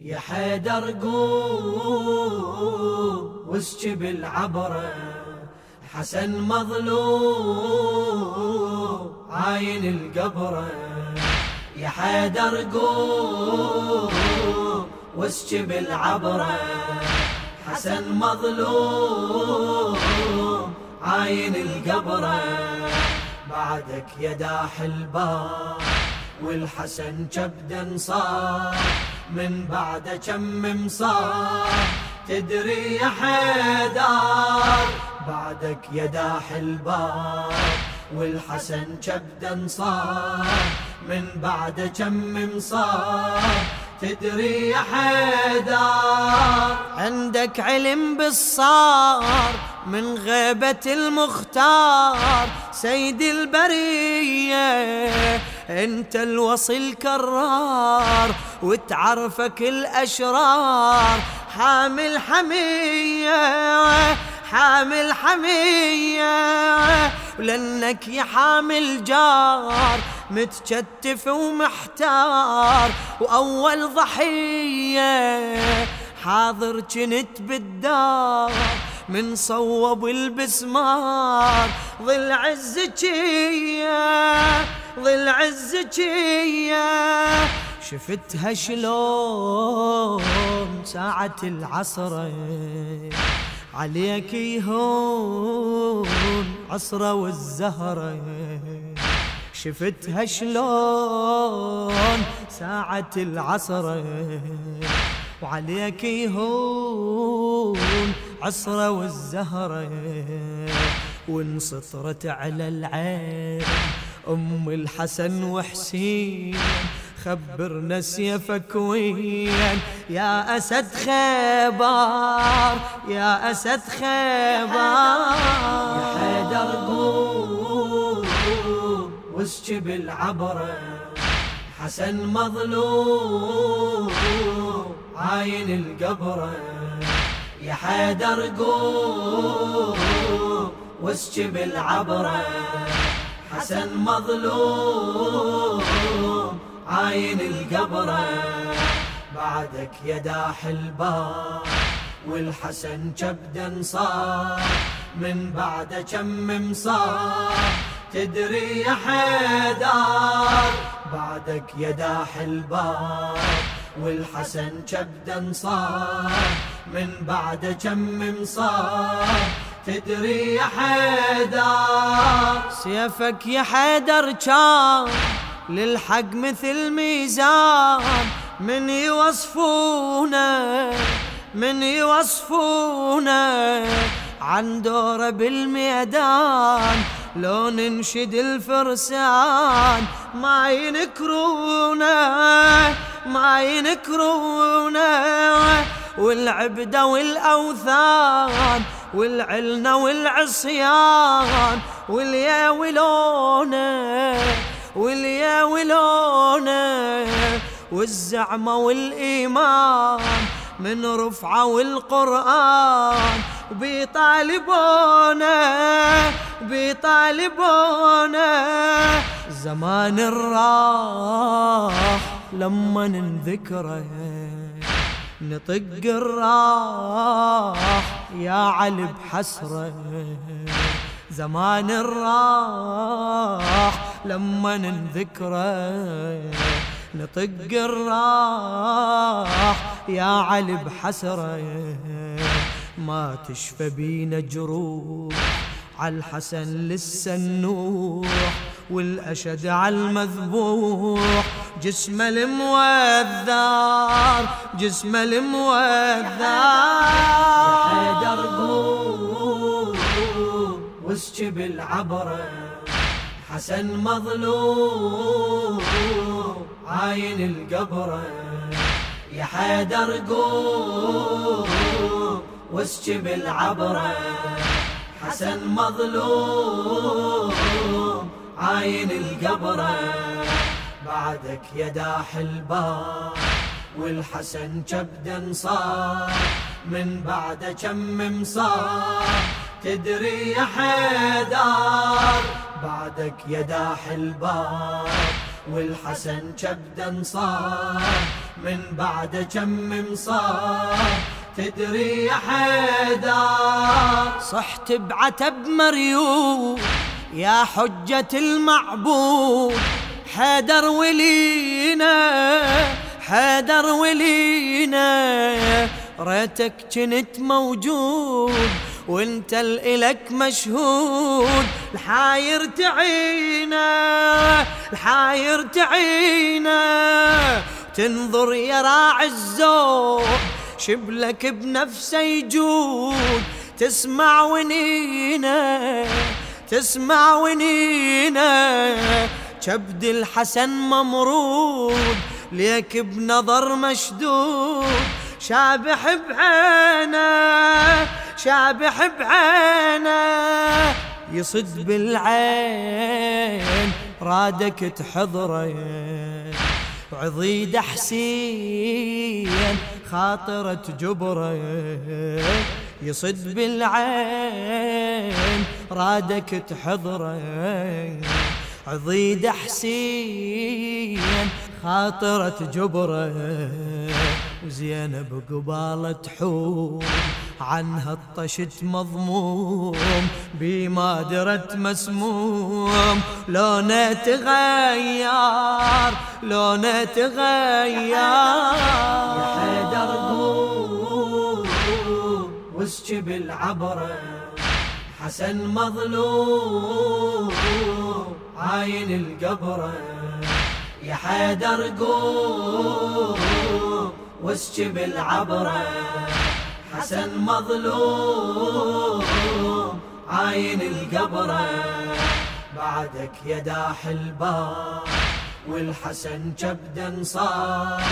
يا حيدر قوم واسكب العبرة حسن مظلوم عاين القبرة يا حيدر قوم واسكب العبرة حسن مظلوم عاين القبرة بعدك يا داح الباب والحسن كبدا صار من بعد كم مصار تدري يا حيدر بعدك يا داح الباب والحسن كبدا صار من بعد كم مصار تدري يا حيدر؟ عندك علم بالصار من غيبة المختار سيد البرية أنت الوصي الكرار وتعرفك الأشرار حامل حمية حامل حمية ولأنك يا حامل جار متشتف ومحتار وأول ضحية حاضر كنت بالدار من صوب البسمار. ظل عزكية ظل عزكية شفتها شلون ساعة العصر. عليك يهون عصرة والزهرة شفتها شلون ساعة العصر؟ وعليك يهون عصرة والزهرة وانسطرت على العين أم الحسن وحسين خبرنا سيفك وين؟ يا أسد خيبر يا أسد خيبر يا حيدر قوم واسكب العبرة حسن مظلوم عاين القبرة يا حيدر قوم واسكب العبرة حسن مظلوم عاين القبرة بعدك يا داح الباب والحسن كبدا صار من بعد كم مصار تدري يا حيدر بعدك يا داح الباب والحسن كبدا صار من بعد كم مصار تدري يا حيدر. سيفك يا حيدر كان للحق مثل ميزان من يوصفونه من يوصفونه. عن دوره بالميدان لو ننشد الفرسان ما ينكرونه ما ينكرونه. والعبدة والأوثان والعلنة والعصيان واليا ولونه واليا ولونه والزعمة والإيمان من رفعة والقرآن بيطالبونا بيطالبونا. زمان الراح لما ننذكره نطق الراح يا علي بحسره. زمان الراح لما ننذكره نطق الراح يا علي بحسره. ما تشفى بينا جروح عالحسن لسه النوح والأشد عالمذبوح جسم الموذار جسم الموذار حيدر قوم واسكب العبرة حسن مظلوم عاين القبرة يا حيدر قوم واسكب العبرة حسن مظلوم عاين القبرة بعدك يا داح الباب والحسن كبدا صار من بعد كم مصار تدري يا حيدر بعدك يا داح الباب والحسن كبدا صار من بعد كم مصاب تدري يا حيدر صحت بعتب مريوب يا حجة المعبود حيدر ولينا حيدر ولينا ريتك كنت موجود وانت الك مشهود الحاير تعينا الحاير تعينا تنظر يا راعي الزود شبلك بنفسه يجود. تسمع ونينا تسمع ونينا كبد الحسن ممرود ليك بنظر مشدود. شابح بعينه شابح بعينه. يصد بالعين رادك تحضره وعضيد حسين خاطرة جبره يصد بالعين رادك تحضره عضيد حسين خاطرة جبرة وزينب قبالة تحوم عنها الطشت مضموم بما درت مسموم. لونه تغير لونه تغير. يا حيدر قوم واسكب العبرة حسن مظلوم. عاين القبره يا حيدر قوم واسكب العبرة حسن مظلوم عاين القبرة بعدك يا داح الباب والحسن كبدا صار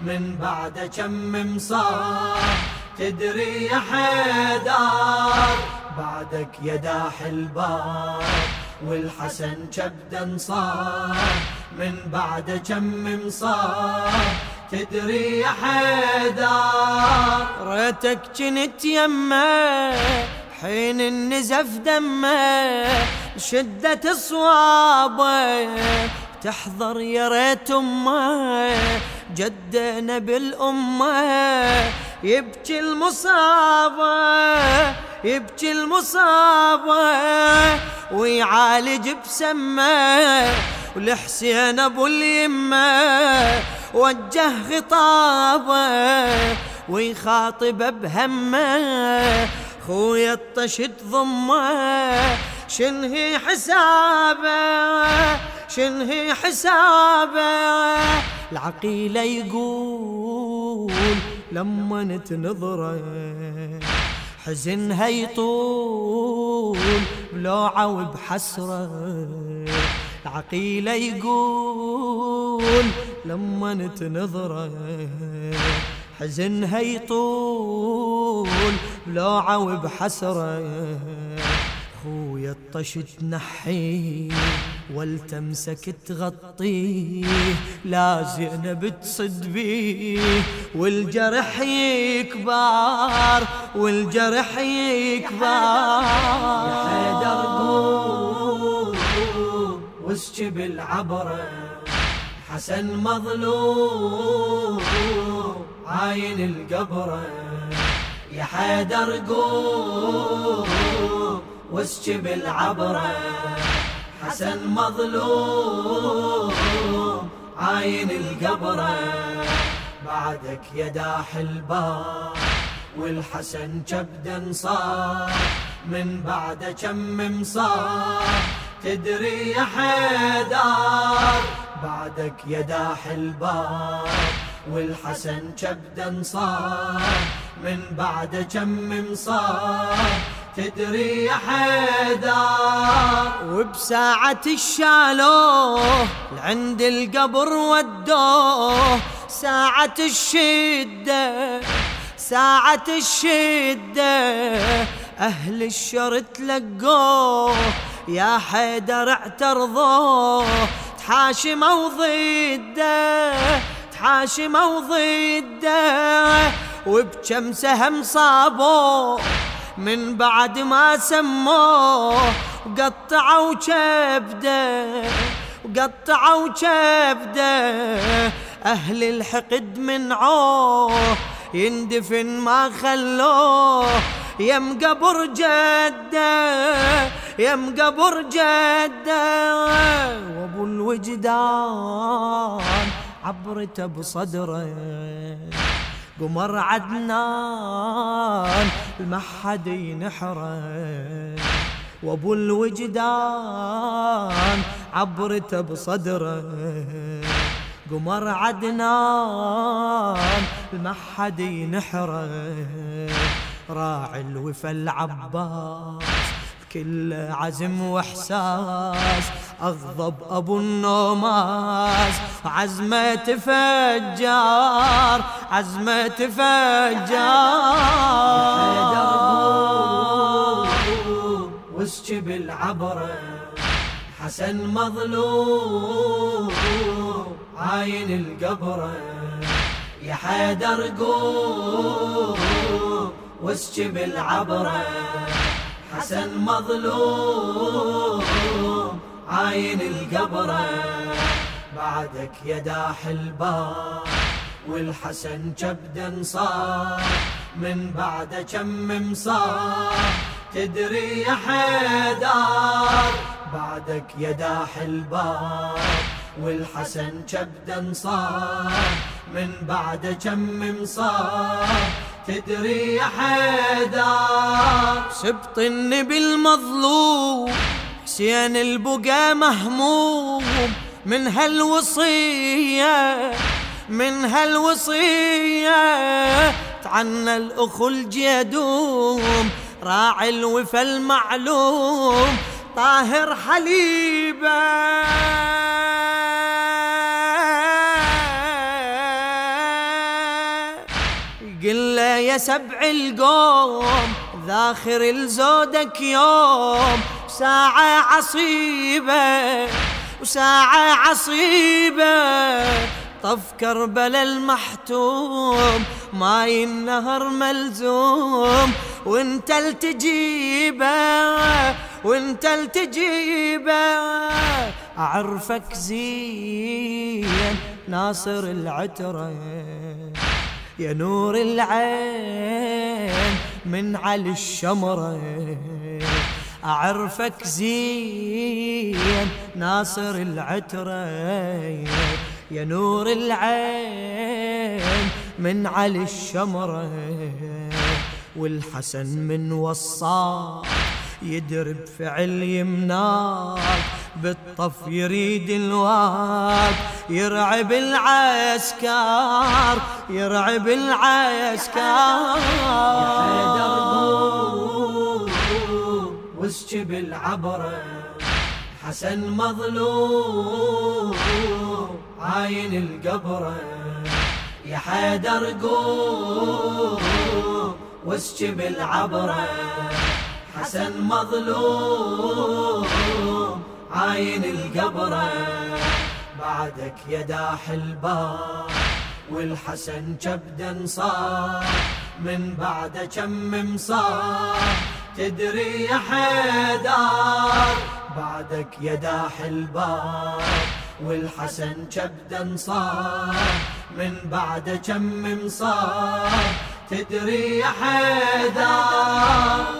من بعد كم مصار تدري يا حيدر؟ بعدك يا داح الباب. والحسن كبدا صار من بعد كم مصاب تدري يا حيدر؟ ريتك جنت يمه حين النزف دمه شدة صوابه تحضر يا ريت أمه جدنا بالأمة. يبكي المصابة يبكي المصابة. ويعالج بسمة ولحسين أبو اليمة. وجه خطابة ويخاطب بهمة. خويا الطشت ضمه شنهي حسابه؟ شنهي حسابه؟ العقيلة يقول لما نتنظره حزنها يطول بلوعة وبحسرة العقيلة يقول لما نتنظره حزنها يطول بلوعة وبحسرة. خويا الطش تنحيه والتمسك تغطيه لا زينب تصد بيه والجرح يكبر والجرح يكبر. يا حيدر قوم العبرة حسن مظلوم عاين القبره يا حيدر قوم واسكب العبرة حسن مظلوم عاين القبرة بعدك يا داح الباب والحسن كبدا صار من بعد كم مصار تدري يا حيدر؟ بعدك يا داح الباب. والحسن كبدا صار من بعد كم مصار تدري يا حيدر؟ وبساعة الشالوه لعند القبر ودوه ساعة الشدة ساعة الشدة أهل الشر تلقوه يا حيدر اعترضوه تحاشموا ضده تحاشموا ضده وبكم سهم صابوه من بعد ما سموه وقطعوا كبدة وقطعوا كبدة. أهل الحقد من عوه يندفن ما خلوه. يم قبر جدة يم قبر جدة. وأبو الوجدان عبرته بصدره. قمر عدنان المحد ينحره وابو الوجدان عبرته بصدره. قمر عدنان المحد ينحره راعي الوفا العباس كل عزم وإحساس أغضب أبو النوماس عزمة فجار عزمة فجار واسكب العبرة حسن مظلوم عاين القبره يا حيدر قوم واسكب العبرة حسن مظلوم عاين القبرة بعدك يا داح الباب والحسن كبدا صار من بعد كم مصار تدري يا حيدر. بعدك يا داح الباب والحسن كبدا صار من بعد كم مصار تدري يا حيدر. سبط النبي المظلوم حسين البقى مهموم. من هالوصية من هالوصية تعنى الأخو الجدوم. راعي الوفا المعلوم طاهر حليبه. يا سبع القوم ذاخر الزودك يوم. ساعة عصيبة وساعة عصيبة. طف كربلا المحتوم ماي النهر ملزوم. وانت التجيبة وانت التجيبة. أعرفك زين ناصر العترة. يا نور العين من على الشمرة. أعرفك زين ناصر العترة يا نور العين من على الشمرة. والحسن من وصاك يدرب فعل يمناك. بالطف يريد الواد يرعب العسكر يرعب العسكر. يا حيدر واسكب العبرة حسن مظلوم عاين القبرة يا حيدر قوم واسكب العبرة حسن مظلوم. عاين القبره بعدك يا داح الباب والحسن كبدا صار من بعد كم مصار تدري يا حيدر بعدك يا داح الباب والحسن كبدا صار من بعد كم مصار تدري يا حيدر.